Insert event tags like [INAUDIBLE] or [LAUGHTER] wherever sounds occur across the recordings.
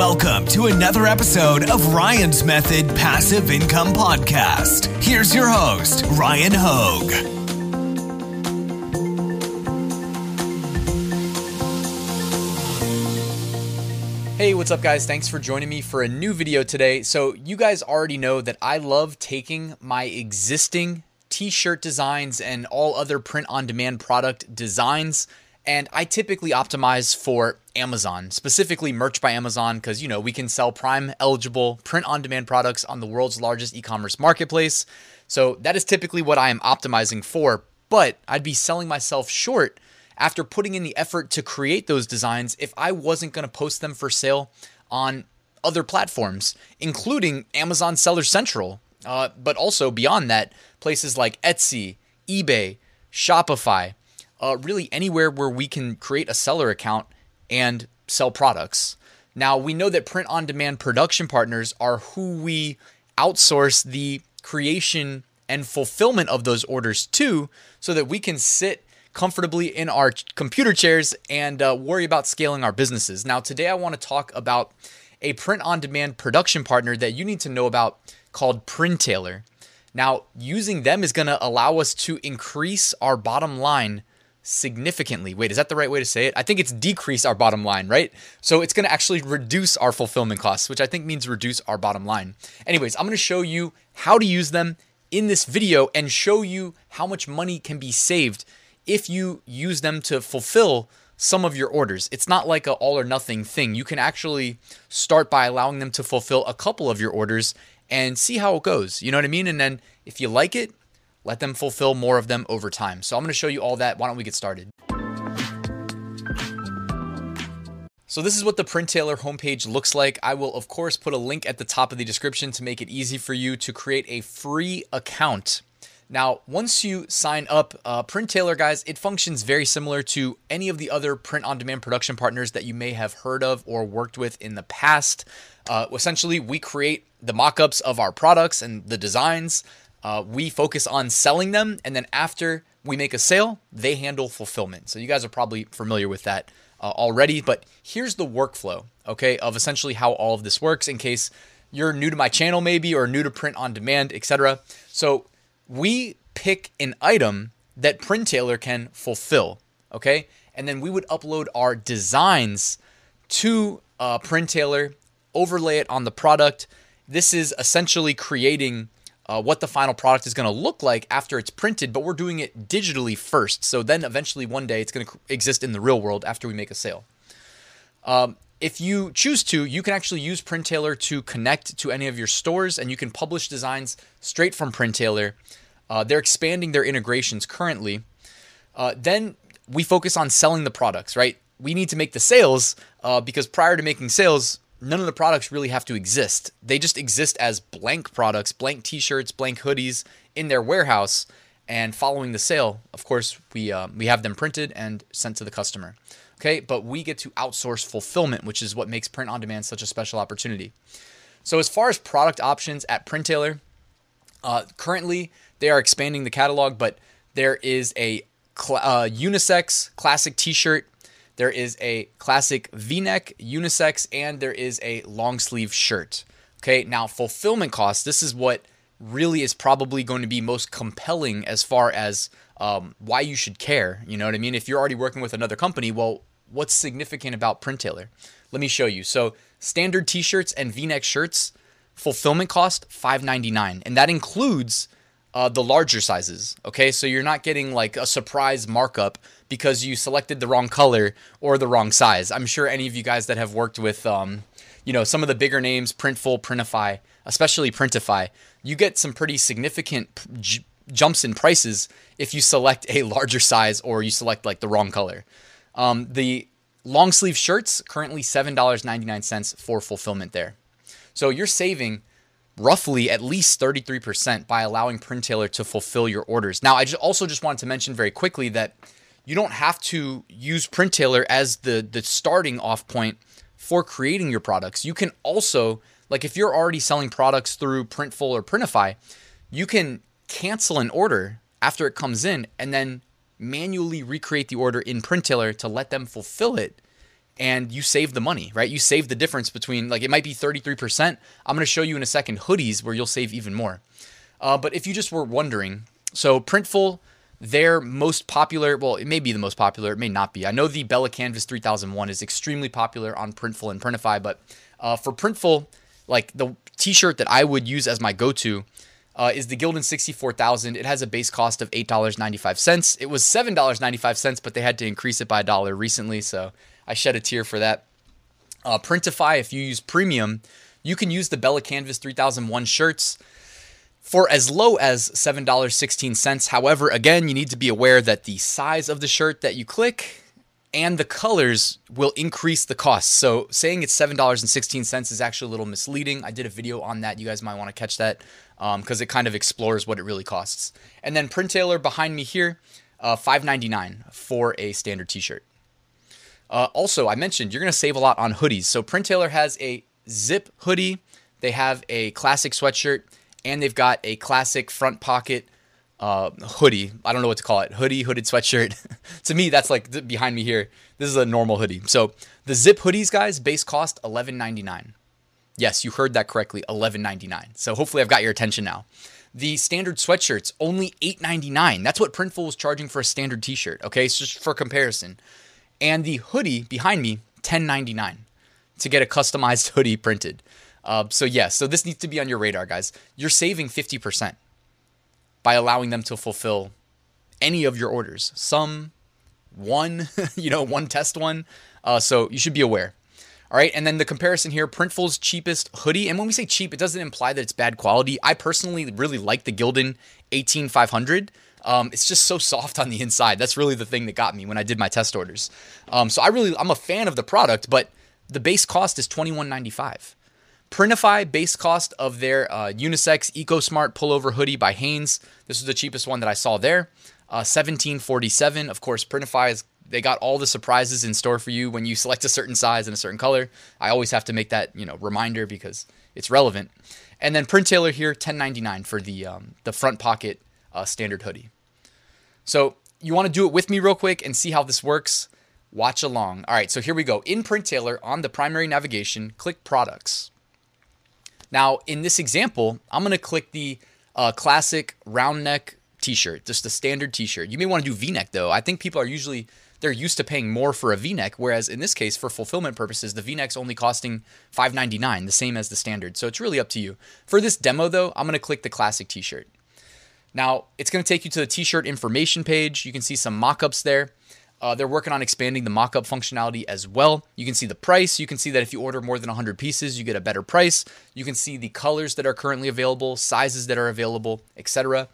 Welcome to another episode of Ryan's Method Passive Income Podcast. Here's your host, Ryan Hogue. Hey, what's up, guys? Thanks for joining me for a new video today. So, you guys already know that I love taking my existing t shirt designs and all other print on demand product designs and I typically optimize for Amazon, specifically Merch by Amazon, because you know we can sell Prime eligible print on demand products on the world's largest e commerce marketplace. So that is typically what I am optimizing for. But I'd be selling myself short after putting in the effort to create those designs if I wasn't going to post them for sale on other platforms, including Amazon Seller Central, uh, but also beyond that, places like Etsy, eBay, Shopify uh, really anywhere where we can create a seller account and sell products. Now, we know that print on demand production partners are who we outsource the creation and fulfillment of those orders to so that we can sit comfortably in our computer chairs and uh, worry about scaling our businesses. Now, today I want to talk about a print on demand production partner that you need to know about called Printailor. Now, using them is going to allow us to increase our bottom line significantly. Wait, is that the right way to say it? I think it's decrease our bottom line, right? So it's going to actually reduce our fulfillment costs, which I think means reduce our bottom line. Anyways, I'm going to show you how to use them in this video and show you how much money can be saved if you use them to fulfill some of your orders. It's not like a all or nothing thing. You can actually start by allowing them to fulfill a couple of your orders and see how it goes. You know what I mean? And then if you like it, let them fulfill more of them over time. So I'm going to show you all that. Why don't we get started? So this is what the Printailor homepage looks like. I will of course put a link at the top of the description to make it easy for you to create a free account. Now, once you sign up, uh, Printailor, guys, it functions very similar to any of the other print on demand production partners that you may have heard of or worked with in the past. Uh, essentially, we create the mock ups of our products and the designs. Uh, we focus on selling them, and then after we make a sale, they handle fulfillment. So you guys are probably familiar with that uh, already, but here's the workflow, okay, of essentially how all of this works in case you're new to my channel, maybe, or new to print on demand, etc. So we pick an item that Printailor can fulfill, okay, and then we would upload our designs to uh, Printailor, overlay it on the product. This is essentially creating uh, what the final product is going to look like after it's printed, but we're doing it digitally first. So then eventually one day it's going to exist in the real world after we make a sale. Um, if you choose to, you can actually use Printailor to connect to any of your stores and you can publish designs straight from Printailor. Uh, they're expanding their integrations currently. Uh, then we focus on selling the products, right? We need to make the sales uh, because prior to making sales, none of the products really have to exist. They just exist as blank products, blank T-shirts, blank hoodies in their warehouse. And following the sale, of course, we uh, we have them printed and sent to the customer. Okay, but we get to outsource fulfillment, which is what makes print on demand such a special opportunity. So as far as product options at Printailor, uh, currently they are expanding the catalog, but there is a cl- uh, unisex classic T-shirt there is a classic v-neck unisex and there is a long sleeve shirt. Okay, now fulfillment costs, this is what really is probably going to be most compelling as far as um, why you should care. You know what I mean? If you're already working with another company, well, what's significant about Printailor? Let me show you. So standard t-shirts and v-neck shirts, fulfillment cost $5.99. And that includes uh, the larger sizes. Okay, so you're not getting like a surprise markup because you selected the wrong color or the wrong size. I'm sure any of you guys that have worked with, um, you know, some of the bigger names, Printful, Printify, especially Printify, you get some pretty significant j- jumps in prices if you select a [LAUGHS] larger size or you select like the wrong color. Um, the long sleeve shirts currently seven dollars ninety nine cents for fulfillment there. So you're saving roughly at least 33% by allowing Printailor to fulfill your orders. Now, I just also just wanted to mention very quickly that you don't have to use Printailor as the the starting off point for creating your products. You can also like if you're already selling products through Printful or Printify, you can cancel an order after it comes in and then manually recreate the order in Printailor to let them fulfill it and you save the money, right? You save the difference between, like, it might be 33%. I'm going to show you in a second hoodies where you'll save even more. Uh, but if you just were wondering, so Printful, their most popular, well, it may be the most popular, it may not be. I know the Bella Canvas 3001 is extremely popular on Printful and Printify, but uh, for Printful, like the t shirt that I would use as my go to uh, is the Gildan 64000. It has a base cost of $8.95. It was $7.95, but they had to increase it by a dollar recently, so I shed a tear for that. Uh, Printify, if you use premium, you can use the Bella Canvas 3001 shirts for as low as $7.16. However, again, you need to be aware that the size of the shirt that you click and the colors will increase the cost. So saying it's $7.16 is actually a little misleading. I did a video on that. You guys might want to catch that because um, it kind of explores what it really costs. And then Printailor behind me here, uh, $5.99 for a standard t-shirt. Uh, also, I mentioned you're going to save a lot on hoodies. So Printailor has a zip hoodie. They have a classic sweatshirt and they've got a classic front pocket uh, hoodie. I don't know what to call it. Hoodie, hooded sweatshirt. [LAUGHS] to me, that's like behind me here. This is a normal hoodie. So the zip hoodies, guys, base cost eleven ninety nine. Yes, you heard that correctly, eleven ninety nine. So hopefully, I've got your attention now. The standard sweatshirts only eight ninety nine. That's what Printful was charging for a standard T-shirt. Okay, so just for comparison. And the hoodie behind me, ten ninety nine, to get a customized [LAUGHS] hoodie printed. Uh, so yeah, so this needs to be on your radar, guys. You're saving fifty percent by allowing them to fulfill any of your orders. Some, one, [LAUGHS] you know, one test one. Uh, so you should be aware. All right, and then the comparison here Printful's cheapest hoodie. And when we say cheap, it doesn't imply that it's bad quality. I personally really like the Gildan 18500. Um, it's just so soft on the inside. That's really the thing that got me when I did my test orders. Um, so I really, I'm a fan of the product, but the base cost is 21.95. Printify base cost of their uh, unisex EcoSmart pullover hoodie by Hanes. This was the cheapest one that I saw there. Uh, 1747. Of course, Printify is they got all the surprises in store for you when you [LAUGHS] select a certain size and a certain color. I always have to make that you know reminder because it's relevant. And then Printailor here, 10.99 for the um, the front pocket uh, standard hoodie. So you want to do it with me real quick and see how this works. Watch along. All right, so here we go. In Printailor, on the primary navigation, click Products. Now, in this example, I'm going to click the uh, classic round neck t-shirt, just the standard t-shirt. You may want to do v-neck though. I think people are usually they're used to paying more for a v-neck, whereas in this case, for fulfillment purposes, the v-neck's only costing $5.99, the same as the standard. So it's really up to you. For this demo though, I'm going to click the classic t-shirt. Now, it's going to take you to the t-shirt information page. You can see some mock-ups there. Uh, they're working on expanding the mock up functionality as well. You can see the price. You can see that if you order more than 100 pieces, you get a better price. You can see the colors that are currently available, sizes that are available, etc.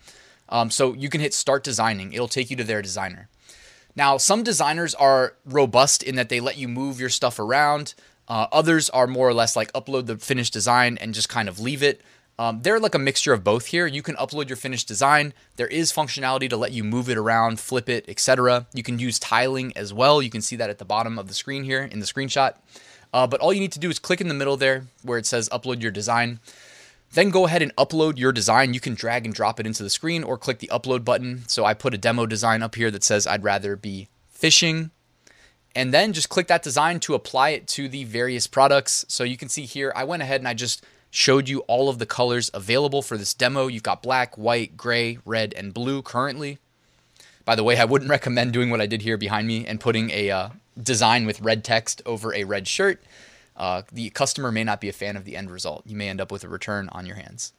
Um, so you can hit start designing. It'll take you to their designer. Now, some designers are robust in that they let you move your stuff around. Uh, others are more or less like upload the finished design and just kind of leave it. Um, they're like a mixture of both here. You can upload your finished design. There is functionality to let you move it around, flip it, etc. You can use tiling as well. You can see that at the bottom of the screen here in the screenshot. Uh, but all you need to do is click in the middle there where it says upload your design. Then go ahead and upload your design. You can drag and drop it into the screen or click the upload button. So I put a demo design up here that says I'd rather be fishing. And then just click that design to apply it to the various products. So you can see here, I went ahead and I just showed you all of the colors available for this demo. You've got black, white, gray, red, and blue currently. By the way, I wouldn't [LAUGHS] recommend doing what I did here behind me and putting a uh, design with red text over a red shirt. Uh, the customer may not be a fan of the end result. You may end up with a return on your hands.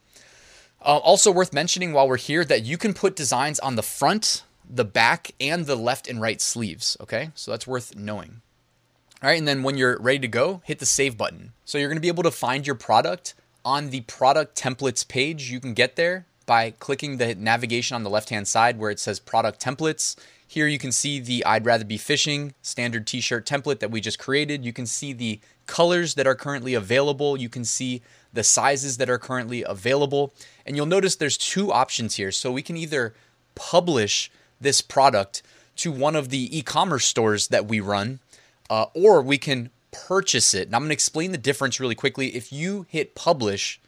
Uh, also, worth mentioning while we're here that you can put designs on the front, the back, and the left and right sleeves. Okay, so that's worth knowing. All right, and then when you're ready to go, hit the save button. So you're going to be able to find your product on the product templates page, you can get there by clicking the navigation on the left hand side where it says product templates. Here you can see the I'd rather be fishing standard t shirt template that we just created. You can see the colors that are currently available. You can see the sizes that are currently available. And you'll notice there's two options here. So we can either publish this product to one of the e commerce stores that we run, uh, or we can purchase it. And I'm going to explain the difference really quickly. If you hit publish,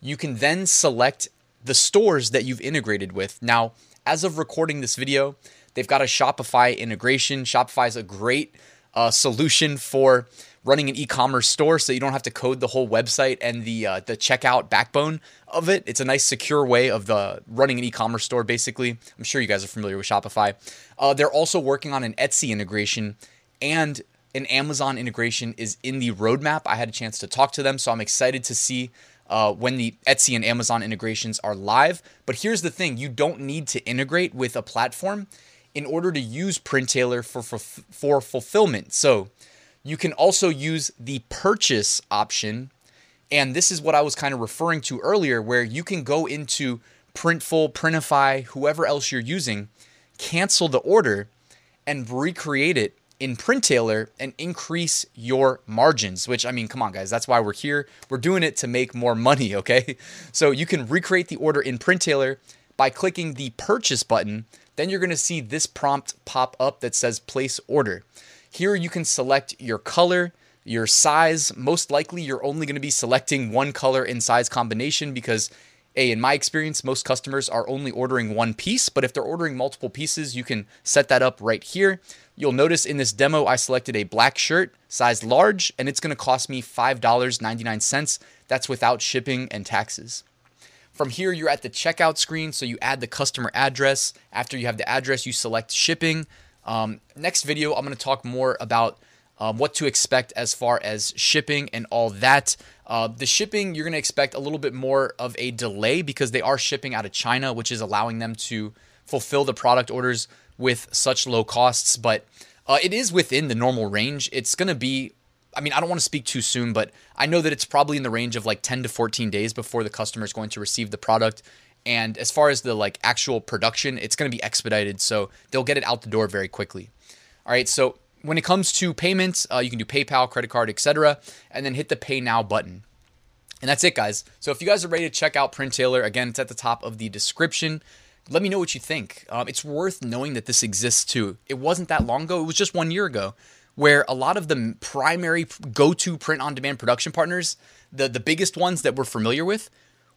you can then select the stores that you've integrated with. Now, as of recording this video, they've got a Shopify integration. Shopify is a great uh, solution for running an e-commerce store, so you don't have to code the whole website and the uh, the checkout backbone of it. It's a nice, secure way of the running an e-commerce store. Basically, I'm sure you guys are familiar with Shopify. Uh, they're also working on an Etsy integration and an Amazon integration is in the roadmap. I had a chance to talk to them, so I'm excited to see uh, when the Etsy and Amazon integrations are live. But here's the thing you don't need to integrate with a platform in order to use Printailor for, for, for fulfillment. So you can also use the purchase option. And this is what I was kind of referring to earlier, where you can go into Printful, Printify, whoever else you're using, cancel the order, and recreate it in Printailor and increase your margins, which I mean, come on, guys, that's why we're here. We're doing it to make more money, [LAUGHS] okay? So you can recreate the order in Printailor by clicking the purchase button. Then you're gonna see this prompt pop up that says place order. Here you can select your color, your size. Most likely, you're only gonna be selecting one color and size combination because a, in my experience, most customers are only ordering one piece, but if they're ordering multiple pieces, you can set that up right here. You'll notice in this demo, I selected a black shirt, size large, and it's gonna cost me $5.99. That's without shipping and taxes. From here, you're at the checkout screen, so you add the customer address. After you have the address, you select shipping. Um, next video, I'm gonna talk more about um, what to expect as far as shipping and all that. Uh, the shipping, you're going to expect a little bit more of a delay because they are shipping out of China, which is allowing them to fulfill the product orders with such low costs. But uh, it is within the normal range. It's going to be, I mean, I don't want to speak too soon, but I know that it's probably in the range of like 10 to 14 days before the customer is going to receive the product. And as far as the like actual production, it's going to be expedited. So they'll get it out the door very quickly. All right. So when it comes to payments, uh, you can do PayPal, credit card, etc., and then hit the Pay Now button. And that's it, guys. So if you guys are ready to check out Printailor, again, it's at the top of the description. Let me know what you think. Um, it's worth knowing that this exists too. It wasn't that long ago. It was just one year ago, where a lot of the primary go-to print-on-demand production partners, the the biggest ones that we're familiar with,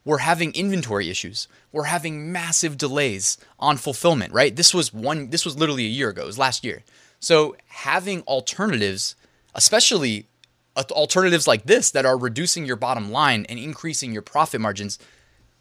were having inventory issues. We're having massive delays on fulfillment. Right? This was one. This was literally a year ago. It was last year. So having alternatives, especially alternatives like this that are reducing your bottom line and increasing your profit margins,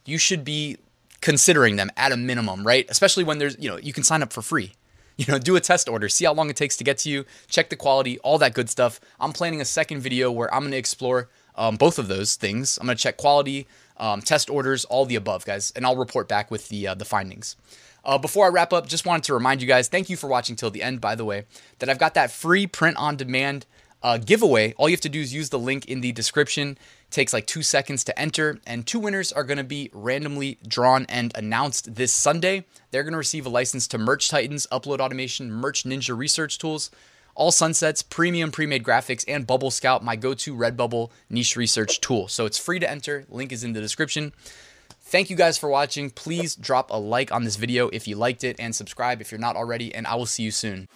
you should be considering them at a minimum, right? Especially when there's, you know, you can sign up for free. [LAUGHS] You know, do a test order, see how long it takes to get to you, check the quality, all that good stuff. I'm planning a second video where I'm going to explore um, both of those things. I'm going to check quality, um, test orders, all the above, guys, and I'll report back with the uh, the findings. Uh, before I wrap up, just wanted to remind you guys, thank you for watching till the end, by the way, that I've got that free print on demand uh, giveaway. All you have to do is use the link in the description. It takes like two seconds to enter, and two winners are going to be randomly drawn and announced this Sunday. They're going to receive a license to Merch Titans, Upload Automation, Merch Ninja Research Tools, all Sunsets, premium pre-made graphics, and Bubble Scout, my go-to Redbubble niche research tool. So it's free to enter. Link is in the description. Thank you guys for watching. Please drop a like on this video if you liked it and subscribe if you're not already, and I will see you soon.